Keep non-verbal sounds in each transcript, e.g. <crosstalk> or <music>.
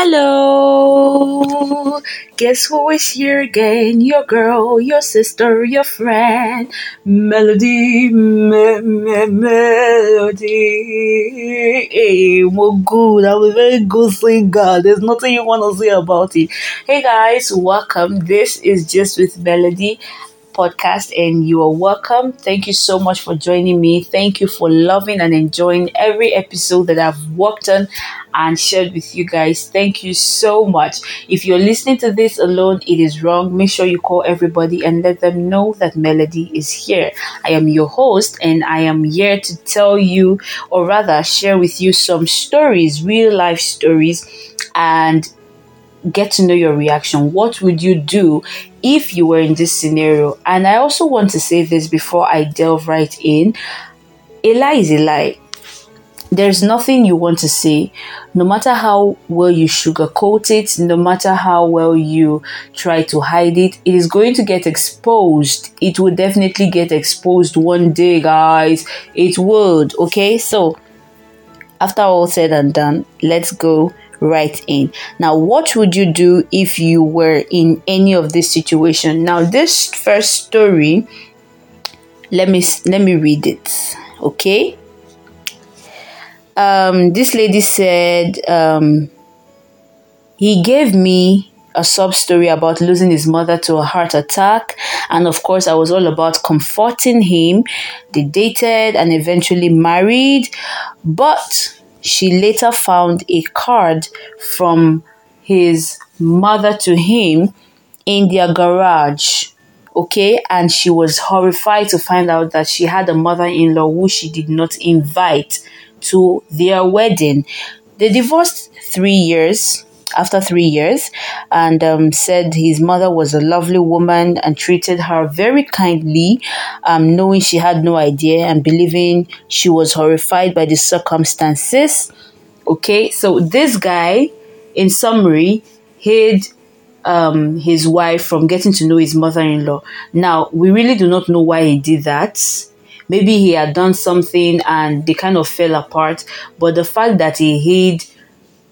Hello, guess who is here again? Your girl, your sister, your friend, Melody, me, me, Melody. Hey, well, good. I'm a very good singer. There's nothing you want to say about it. Hey guys, welcome. This is just with Melody podcast and you are welcome. Thank you so much for joining me. Thank you for loving and enjoying every episode that I've worked on and shared with you guys. Thank you so much. If you're listening to this alone, it is wrong. Make sure you call everybody and let them know that Melody is here. I am your host and I am here to tell you, or rather, share with you some stories, real life stories, and get to know your reaction. What would you do if you were in this scenario? And I also want to say this before I delve right in a lie is a lie. There's nothing you want to say, no matter how well you sugarcoat it, no matter how well you try to hide it, it is going to get exposed. It will definitely get exposed one day, guys. It would, okay? So, after all said and done, let's go right in. Now, what would you do if you were in any of this situation? Now, this first story, let me let me read it. Okay. Um, this lady said um, he gave me a sub story about losing his mother to a heart attack. And of course, I was all about comforting him. They dated and eventually married. But she later found a card from his mother to him in their garage. Okay, and she was horrified to find out that she had a mother in law who she did not invite to their wedding. They divorced three years after three years and um, said his mother was a lovely woman and treated her very kindly, um, knowing she had no idea and believing she was horrified by the circumstances. Okay, so this guy, in summary, hid um, his wife from getting to know his mother in law. Now, we really do not know why he did that maybe he had done something and they kind of fell apart. But the fact that he hid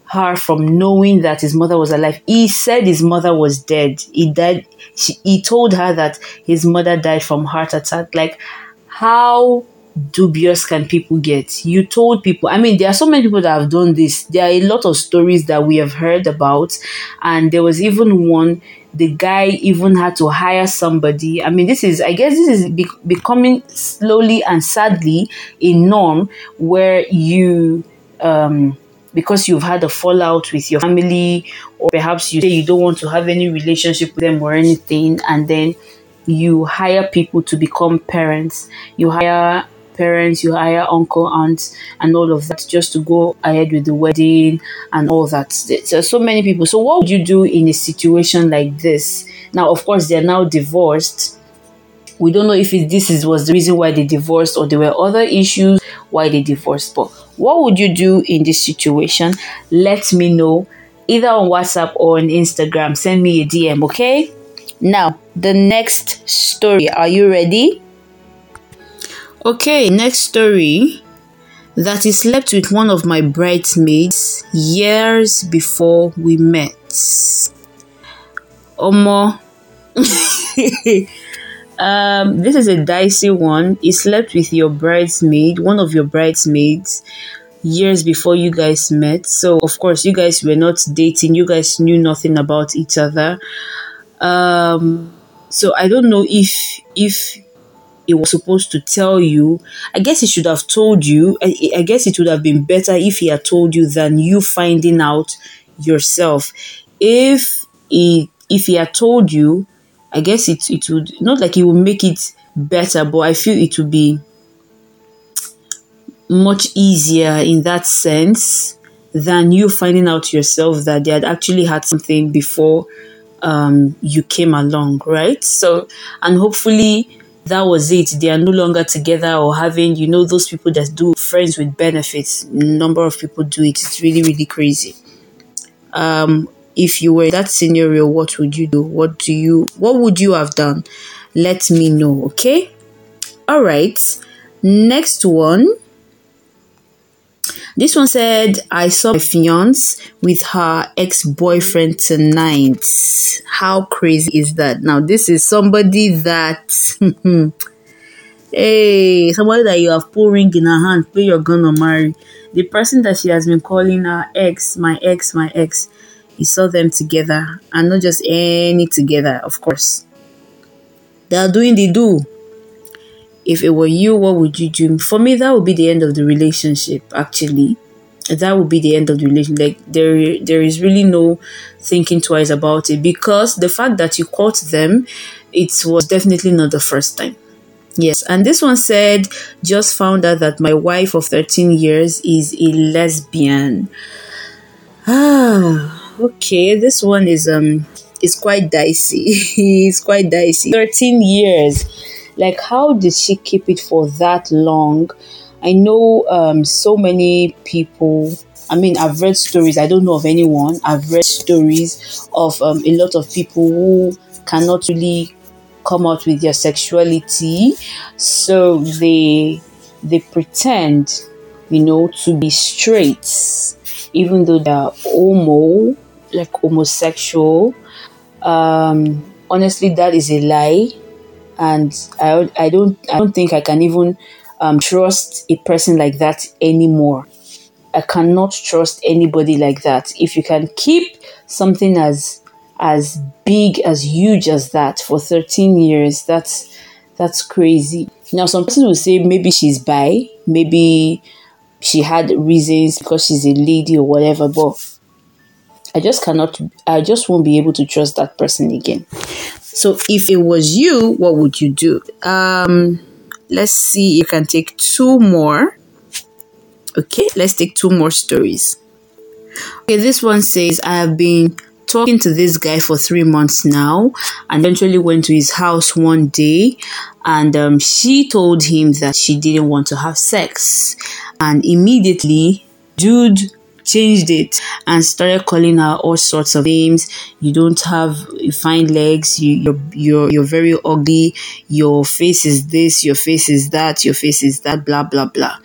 her from knowing that his mother was alive. He said his mother was dead. He died. She, he told her that his mother died from heart attack. Like, how dubious can people get? You told people. I mean, there are so many people that have done this. There are a lot of stories that we have heard about, and there was even one. The guy even had to hire somebody. I mean, this is, I guess, this is be- becoming slowly and sadly a norm where you um because you've had a fallout with your family, or perhaps you say you don't want to have any relationship with them or anything, and then you hire people to become parents. You hire parents, you hire uncle, aunts, and all of that just to go ahead with the wedding and all that. There's so many people. So, what would you do in a situation like this? Now, of course, they're now divorced. We don't know if it, this is, was the reason why they divorced or there were other issues why they divorced. But what would you do in this situation? Let me know either on WhatsApp or on Instagram. Send me a DM, okay? Now, the next story. Are you ready? Okay, next story. That he slept with one of my bridesmaids years before we met. Omo. <laughs> Um, this is a dicey one. He slept with your bridesmaid, one of your bridesmaids, years before you guys met. So, of course, you guys were not dating. You guys knew nothing about each other. Um, so I don't know if if he was supposed to tell you. I guess he should have told you. I, I guess it would have been better if he had told you than you finding out yourself. If he if he had told you, I guess it it would not like it will make it better, but I feel it would be much easier in that sense than you finding out yourself that they had actually had something before um, you came along, right? So, and hopefully that was it. They are no longer together or having, you know, those people that do friends with benefits. Number of people do it. It's really, really crazy. Um, if you were in that scenario, what would you do? What do you what would you have done? Let me know, okay? All right. Next one. This one said, I saw my fiance with her ex boyfriend tonight. How crazy is that? Now, this is somebody that, <laughs> hey, somebody that you have put ring in her hand, who you're gonna marry. The person that she has been calling her ex, my ex, my ex, you saw them together, and not just any together, of course. They are doing the do if it were you, what would you do? For me, that would be the end of the relationship, actually. That would be the end of the relationship. Like there there is really no thinking twice about it because the fact that you caught them, it was definitely not the first time. Yes, and this one said, just found out that my wife of 13 years is a lesbian. <sighs> Ah, okay. This one is um is quite dicey. <laughs> it's quite dicey. 13 years like, how did she keep it for that long? I know um, so many people. I mean, I've read stories. I don't know of anyone. I've read stories of um, a lot of people who cannot really come out with their sexuality, so they they pretend, you know, to be straight, even though they're homo, like homosexual. Um, honestly, that is a lie and I, I don't I don't think I can even um, trust a person like that anymore. I cannot trust anybody like that. If you can keep something as as big as huge as that for 13 years, that's that's crazy. Now some people will say maybe she's bi, maybe she had reasons because she's a lady or whatever, but I just cannot I just won't be able to trust that person again. So if it was you, what would you do? Um, let's see. You can take two more. Okay, let's take two more stories. Okay, this one says I have been talking to this guy for three months now and eventually went to his house one day and um, she told him that she didn't want to have sex and immediately dude changed it and started calling her all sorts of names. You don't have fine legs. You, you're you're you're very ugly. Your face is this. Your face is that. Your face is that. Blah blah blah.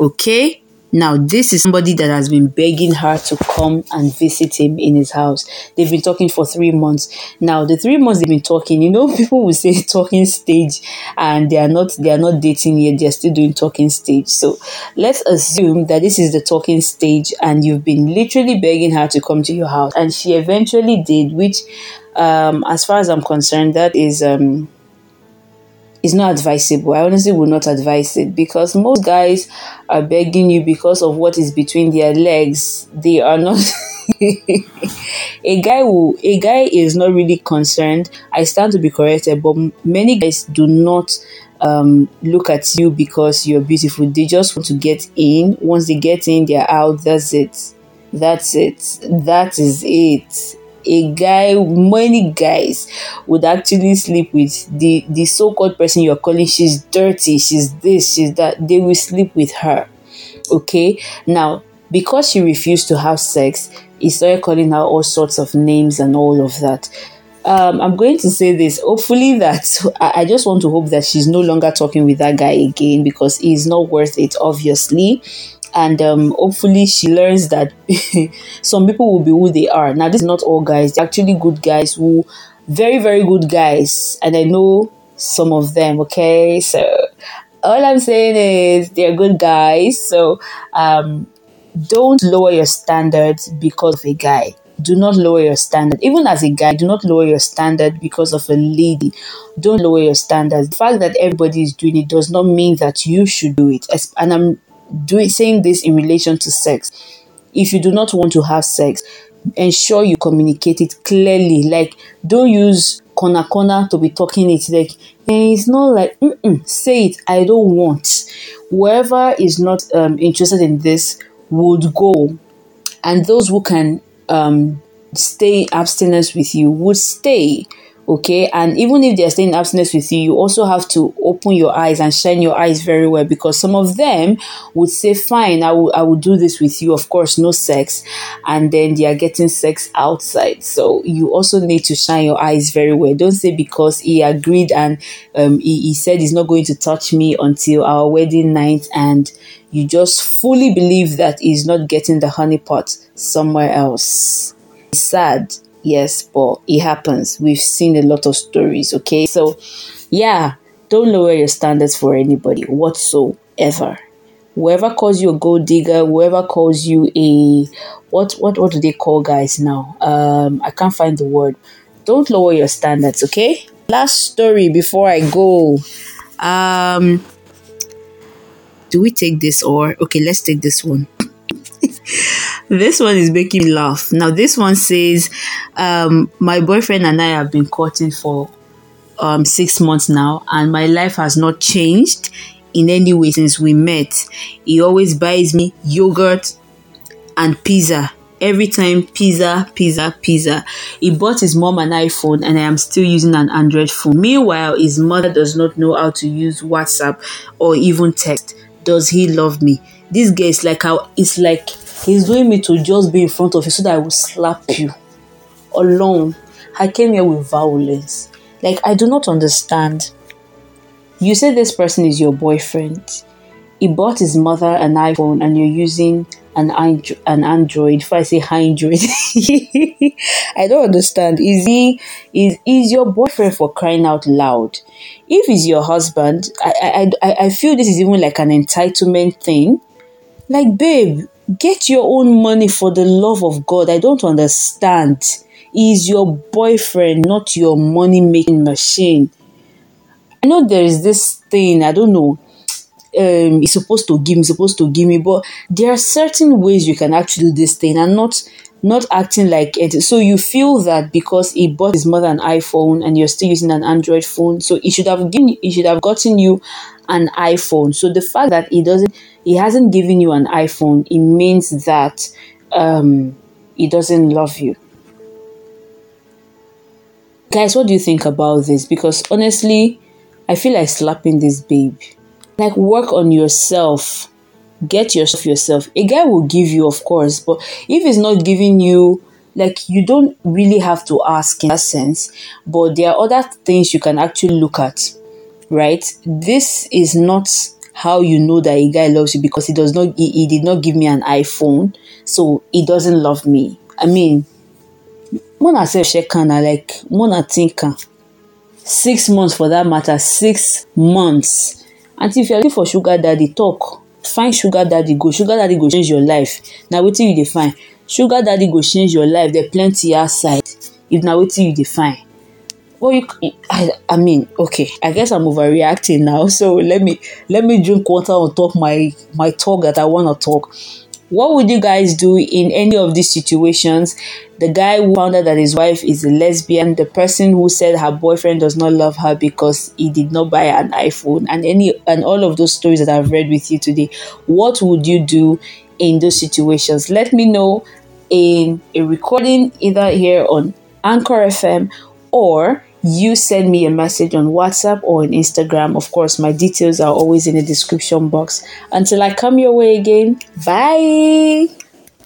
Okay. Now, this is somebody that has been begging her to come and visit him in his house. They've been talking for three months. Now, the three months they've been talking, you know, <laughs> people will say talking stage and they are not they are not dating yet, they're still doing talking stage. So let's assume that this is the talking stage and you've been literally begging her to come to your house. And she eventually did, which um as far as I'm concerned, that is um is not advisable. I honestly would not advise it because most guys are begging you because of what is between their legs. They are not. <laughs> a guy who a guy is not really concerned. I stand to be corrected, but many guys do not um, look at you because you're beautiful. They just want to get in. Once they get in, they're out. That's it. That's it. That is it a guy, many guys would actually sleep with the, the so called person you're calling, she's dirty, she's this, she's that. They will sleep with her. Okay? Now, because she refused to have sex, he started calling her all sorts of names and all of that. Um, I'm going to say this. Hopefully, that <laughs> I, I just want to hope that she's no longer talking with that guy again because he's not worth it, obviously and um, hopefully she learns that <laughs> some people will be who they are. Now, this is not all guys; they're actually good guys who, very very good guys, and I know some of them. Okay, so all I'm saying is they're good guys. So um, don't lower your standards because of a guy. Do not lower your standard. Even as a guy, do not lower your standard because of a lady. Don't lower your standards. The fact that everybody is doing it does not mean that you should do it. And I'm doing saying this in relation to sex. If you do not want to have sex, ensure you communicate it clearly. Like don't use corner corner to be talking it. Like eh, it's not like say it. I don't want. Whoever is not um, interested in this would go, and those who can um, stay abstinence with you would stay okay? And even if they're staying in abstinence with you you also have to open your eyes and shine your eyes very well because some of them would say fine i will i will do this with you. Of course no sex. And then they are getting sex outside. So you also need to shine your eyes very well. Don't say because he agreed and um, he, he said he's not going to touch me until our wedding night and you just fully believe that he's not getting the honeypot somewhere else. It's sad Yes, but it happens. We've seen a lot of stories, okay? So, yeah, don't lower your standards for anybody whatsoever. Whoever calls you a gold digger, whoever calls you a what what what do they call guys now? Um I can't find the word. Don't lower your standards, okay? Last story before I go. Um do we take this or okay, let's take this one. <laughs> this one is making me laugh. Now, this one says, um, My boyfriend and I have been courting for um, six months now, and my life has not changed in any way since we met. He always buys me yogurt and pizza. Every time, pizza, pizza, pizza. He bought his mom an iPhone, and I am still using an Android phone. Meanwhile, his mother does not know how to use WhatsApp or even text. Does he love me? This guy is like how it's like He's doing me to just be in front of you so that I will slap you alone. I came here with violence. Like, I do not understand. You say this person is your boyfriend. He bought his mother an iPhone and you're using an, Andro- an Android. If I say Android, <laughs> I don't understand. Is he is is your boyfriend for crying out loud? If he's your husband, I I, I, I feel this is even like an entitlement thing. Like, babe, Get your own money for the love of God. I don't understand. He's your boyfriend, not your money making machine. I know there is this thing, I don't know. Um, he's supposed to give me, supposed to give me, but there are certain ways you can actually do this thing and not not acting like it. So you feel that because he bought his mother an iPhone and you're still using an Android phone, so he should have given, he should have gotten you an iPhone. So the fact that he doesn't, he hasn't given you an iPhone, it means that um, he doesn't love you. Guys, what do you think about this? Because honestly, I feel like slapping this babe. Like work on yourself. Get yourself yourself. A guy will give you, of course, but if he's not giving you like you don't really have to ask in that sense but there are other things you can actually look at right? This is not how you know that a guy loves you because he does not he, he did not give me an iPhone, so he doesn't love me. I mean, Mona said shekana like Mona thinker. Six months for that matter, six months. And if you're looking for sugar daddy, talk. Find sugar daddy, go. Sugar daddy go change your life. Now wetin you define? Sugar daddy go change your life. There plenty outside. If now wetin you define? well you I, I mean okay i guess i'm overreacting now <laughs> so let me let me drink water on top my my talk that i want to talk what would you guys do in any of these situations? The guy who found out that his wife is a lesbian the person who said her boyfriend does not love her because he did not buy an iphone and any and all of those stories that i've read with you today what would you do in those situations? Let me know in a recording either here on anchor fm or you send me a message on WhatsApp or on Instagram. Of course, my details are always in the description box. Until I come your way again, bye.